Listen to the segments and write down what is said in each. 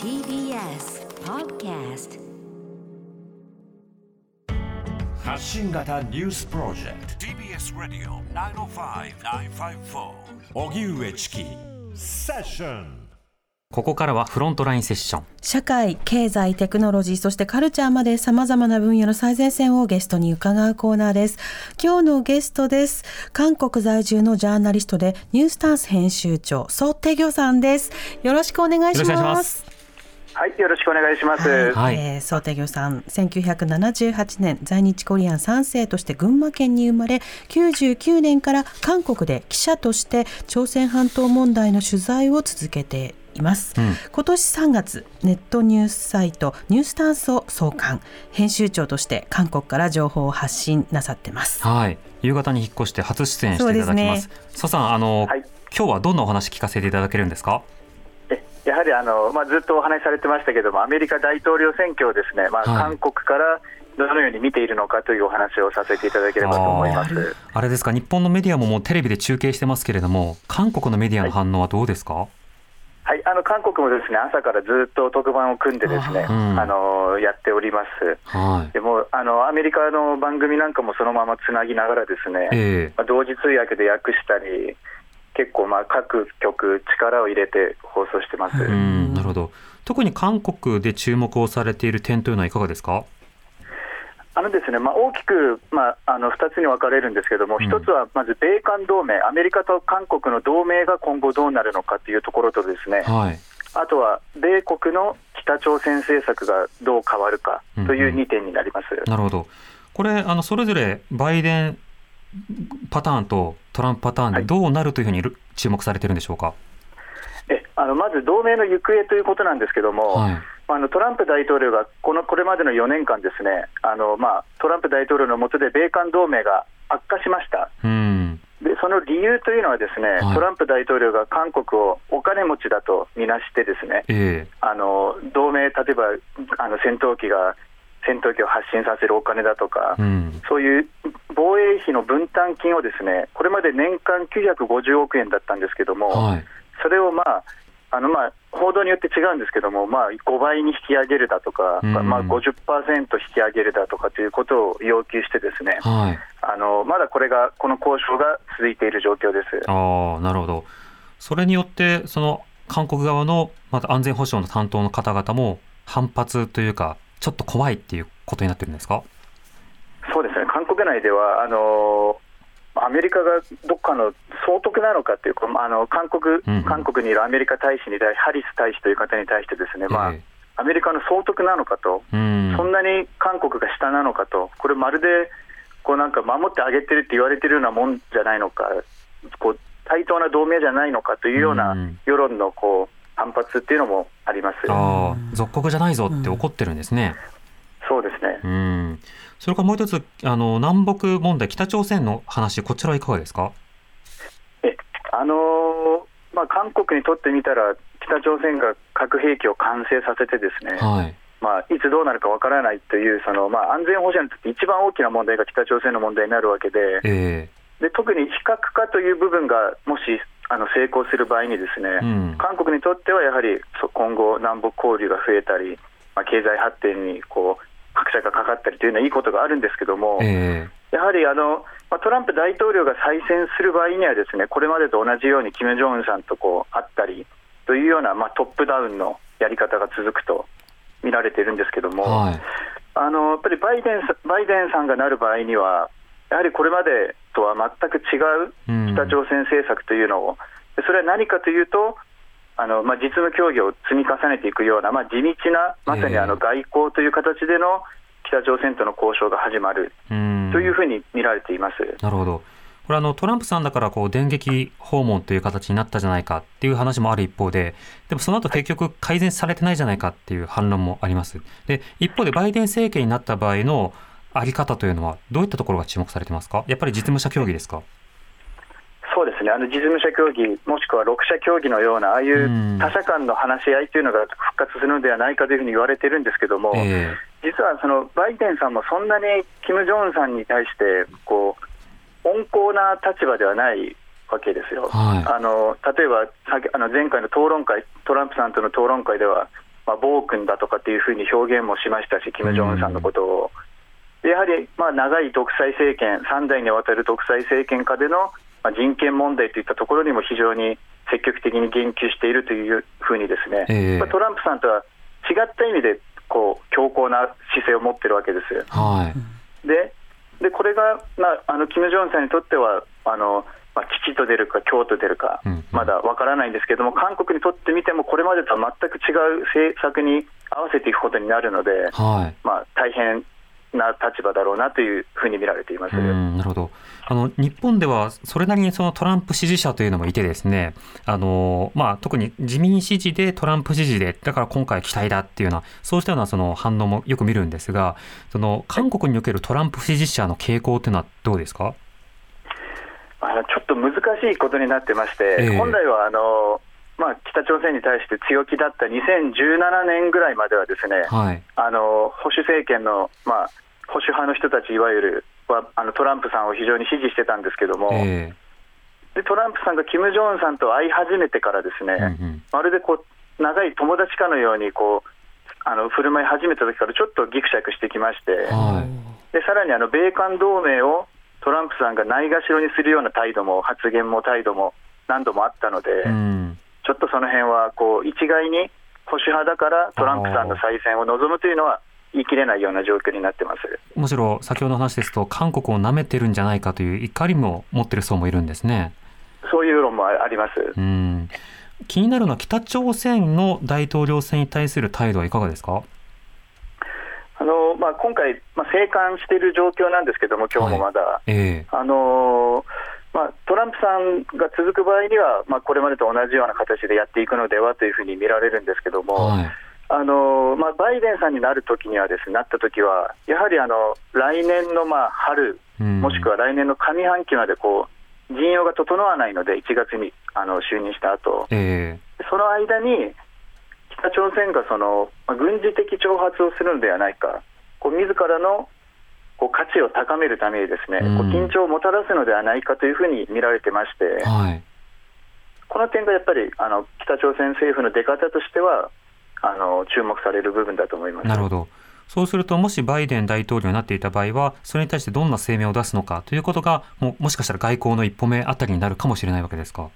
TBS Podcast 発信型ニュースプロジェクト。TBS Radio 905-954荻上チキセッションここからはフロントラインセッション。社会、経済、テクノロジー、そしてカルチャーまで様々な分野の最前線をゲストに伺うコーナーです。今日のゲストです。韓国在住のジャーナリストでニュースタンス編集長、ソ・テギョさんです。よろしくお願いしよろしくお願いしま。ますはい、よろしくお願いします。はいえー、ソ・テギョさん、1978年在日コリアン3世として群馬県に生まれ、99年から韓国で記者として朝鮮半島問題の取材を続けています、うん今年3月ネットニュースサイトニュースタンスを創刊編集長として韓国から情報を発信なさってますはい。夕方に引っ越して初出演していただきます。ソさん、あの、はい今日はどんなお話聞かせていただけるんですか？えやはりあの、まあ、ずっとお話しされてましたけども、アメリカ大統領選挙をですね、まあ、はい韓国からどのように見ているのかというお話をさせていただければと思います。あれですか、日本のメディアももうテレビで中継してますけれども、韓国のメディアの反応はどうですか？はい、あの韓国もですね朝からずっと特番を組んでですね、うんあのやっております。はい。でもあのアメリカの番組なんかもそのままつなぎながらですね、ええまあ、同時通訳で訳したり、結構まあ各局力を入れて放送してます。うん、なるほど。特に韓国で注目をされている点というのはいかがですか？あのですね、まあ、大きく、まあ、あの2つに分かれるんですけども、うん一つはまず米韓同盟、アメリカと韓国の同盟が今後どうなるのかというところと、ですねはい。あとは米国の北朝鮮政策がどう変わるかという2点になります。なるほど。これ、あの、それぞれバイデンパターンとトランプパターンでどうなるというふうにる注目されてるんでしょうか？えあのまず同盟の行方ということなんですけども、はい。あのトランプ大統領がこのこれまでの4年間、ですねあの、まあ、トランプ大統領の下で米韓同盟が悪化しました。うん。でその理由というのは、ですね、はいトランプ大統領が韓国をお金持ちだとみなして、ですねええあの同盟、例えばあの戦闘機が戦闘機を発進させるお金だとか、うん。そういう防衛費の分担金をですねこれまで年間950億円だったんですけども、はい。それを、まああのまあ、報道によって違うんですけども、まあ、5倍に引き上げるだとか、うんまあ、50%引き上げるだとかということを要求して、ですねはい。あのまだこれが、この交渉が続いている状況です。ああ、なるほど。それによって、その韓国側のまた安全保障の担当の方々も反発というか、ちょっと怖いっていうことになってるんですか？そうですね、韓国内では、あのアメリカがどっかの総督なのかっていうか、まああの韓国韓国にいるアメリカ大使に対ハリス大使という方に対して、ですね、まあええアメリカの総督なのかと、うん。そんなに韓国が下なのかと、これ、まるでこうなんか守ってあげてるって言われてるようなもんじゃないのか、こう対等な同盟じゃないのかというようなうん世論のこう反発っていうのもあります。属国じゃないぞって怒ってるんですね。ですねうん。それからもう一つ、あの南北問題、北朝鮮の話、こちらはいかがですか？えあのーまあ、韓国にとってみたら、北朝鮮が核兵器を完成させて、ですね、はい。まあ、いつどうなるかわからないというその、まあ、安全保障にとって一番大きな問題が北朝鮮の問題になるわけで、えで特に非核化という部分がもしあの成功する場合に、ですね、うん韓国にとってはやはりそ今後、南北交流が増えたり、まあ、経済発展にこう拍車がかかったりというのはいいことがあるんですけども。ええやはりあの、まあ、トランプ大統領が再選する場合には、ですねこれまでと同じようにキム・ジョンウンさんとこう会ったりというような、まあ、トップダウンのやり方が続くと見られているんですけども、はい。あのやっぱりバイデンさバイデンさんがなる場合には、やはりこれまでとは全く違う北朝鮮政策というのを、でそれは何かというと、あのまあ、実務協議を積み重ねていくような、まあ、地道な、まさにあの外交という形での北朝鮮との交渉が始まるうん。というふうに見られています。なるほど。これあのトランプさんだからこう電撃訪問という形になったじゃないかっていう話もある一方で、でもその後結局改善されてないじゃないかっていう反論もあります。で、一方でバイデン政権になった場合のあり方というのはどういったところが注目されてますか？やっぱり実務者協議ですか？そうですね。あの実務者協議、もしくは6者協議のような、ああいううん。他者間の話し合いというのが復活するのではないかというふうに言われてるんですけども、え実はそのバイデンさんもそんなにキム・ジョンウンさんに対してこう温厚な立場ではないわけですよ。はい。あの例えばあの前回の討論会、トランプさんとの討論会では、まあ、暴君だとかっていうふうに表現もしましたし、キム・ジョンウンさんのことを。でやはり、まあ、長い独裁政権、3代にわたる独裁政権下での、まあ、人権問題といったところにも非常に積極的に言及しているというふうにですね、ええまあトランプさんとは違った意味でこう強硬な姿勢を持ってるわけです。はい。ででこれが、まあ、あのキム・ジョンさんにとってはあの、まあ、吉と出るか凶と出るか、うんうんまだわからないんですけども、韓国にとってみても、これまでとは全く違う政策に合わせていくことになるので、はい。まあ、大変な立場だろうなというふうに見られています。うん、なるほど。あの日本ではそれなりにそのトランプ支持者というのもいてですね、あのまあ特に自民支持でトランプ支持でだから今回期待だっていうようなそうしたようなその反応もよく見るんですが、その韓国におけるトランプ支持者の傾向というのはどうですか？あのちょっと難しいことになってまして、ええ本来はあの、まあ、北朝鮮に対して強気だった2017年ぐらいまではですね、はい。あの保守政権の、まあ、保守派の人たち、いわゆるはあのトランプさんを非常に支持してたんですけども、えでトランプさんがキム・ジョンウンさんと会い始めてからですね、えうんうんまるでこう長い友達かのようにこうあの振る舞い始めた時からちょっとぎくしゃくしてきまして、はい。でさらにあの米韓同盟をトランプさんがないがしろにするような態度も発言も態度も何度もあったので、うん。ちょっとその辺はこう一概に保守派だからトランプさんの再選を望むというのは言い切れないような状況になってます。むしろ先ほどの話ですと韓国を舐めてるんじゃないかという怒りも持ってる層もいるんですね。そういう論もあります。うん。気になるのは北朝鮮の大統領選に対する態度はいかがですか？あのまあ、今回、まあ、静観している状況なんですけども、今日もまだ、ええあのーまあ、トランプさんが続く場合には、まあ、これまでと同じような形でやっていくのではというふうに見られるんですけども、はい。あのーまあ、バイデンさんになるときにはです、ね、なったときは、やはりあの来年のまあ春、うん。もしくは来年の上半期までこう陣容が整わないので、1月にあの就任した後。えその間に北朝鮮がその、まあ軍事的挑発をするのではないか、こう自らのこう価値を高めるためにですね、うん。こう緊張をもたらすのではないかというふうに見られてまして。え、はい。この点がやっぱりあの北朝鮮政府の出方としてはあの注目される部分だと思います。なるほど。そうすると、もしバイデン大統領になっていた場合は、それに対してどんな声明を出すのかということが、もうもしかしたら外交の一歩目あたりになるかもしれないわけですか？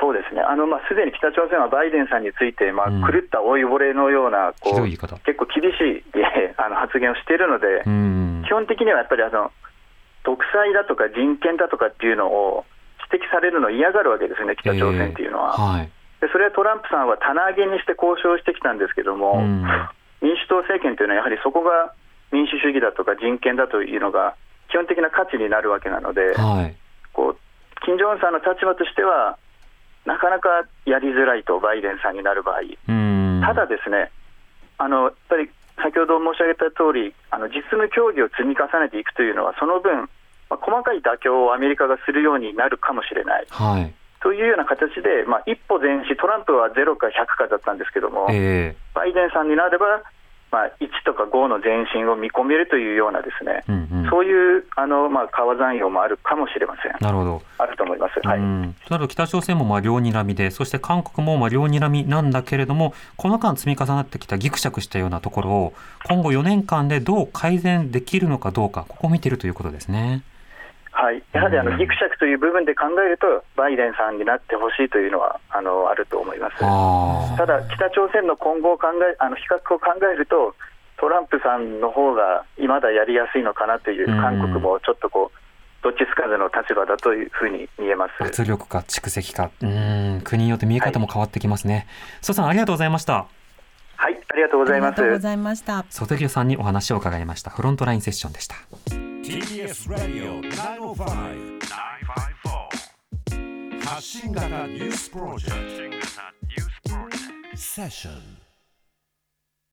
そうですね、あのまあすでに北朝鮮はバイデンさんについて、まあ、うん狂った老いぼれのようなこうひどい言い方結構厳しいえーあの発言をしているので、うん基。本的にはやっぱりあの独裁だとか人権だとかっていうのを指摘されるのを嫌がるわけですね、北朝鮮っていうのは。ええはい。でそれはトランプさんは棚上げにして交渉してきたんですけども、うん民主党政権というのはやはりそこが民主主義だとか人権だというのが基本的な価値になるわけなので、はい。こう金正恩さんの立場としては、なかなかやりづらいと、バイデンさんになる場合、うん。ただですね、あのやっぱり先ほど申し上げた通り、あの実務協議を積み重ねていくというのは、その分、まあ、細かい妥協をアメリカがするようになるかもしれないはい。というような形で、まあ、一歩前進、トランプは0か100かだったんですけども、ええバイデンさんになれば、まあ、1とか5の前進を見込めるというようなですね、うんうん。そういうあの、まあ、川山用もあるかもしれません。なるほど。あると思います。はいうん、となると北朝鮮もまあ両睨みで、そして韓国もまあ両睨みなんだけれども、この間積み重なってきたぎくしゃくしたようなところを、今後4年間でどう改善できるのかどうか、ここを見ているということですね。はい、やはりあうんのギクシャクという部分で考えると、バイデンさんになってほしいというのはあのあると思います。あただ、北朝鮮の今後を考えあの比較を考えると、トランプさんの方がまだやりやすいのかなという、うん韓国もちょっとこう、どっちつかずの立場だというふうに見えます。あ、圧力か蓄積か、うん、国によって見え方も変わってきますね。曽、さん、ありがとうございました。はい、ありがとうございますありがとうご。ざいました。曽手さんにお話を伺いました。フロントラインセッションでした。TBS Radio 905 954発信型ニュースプロジェクト。セッション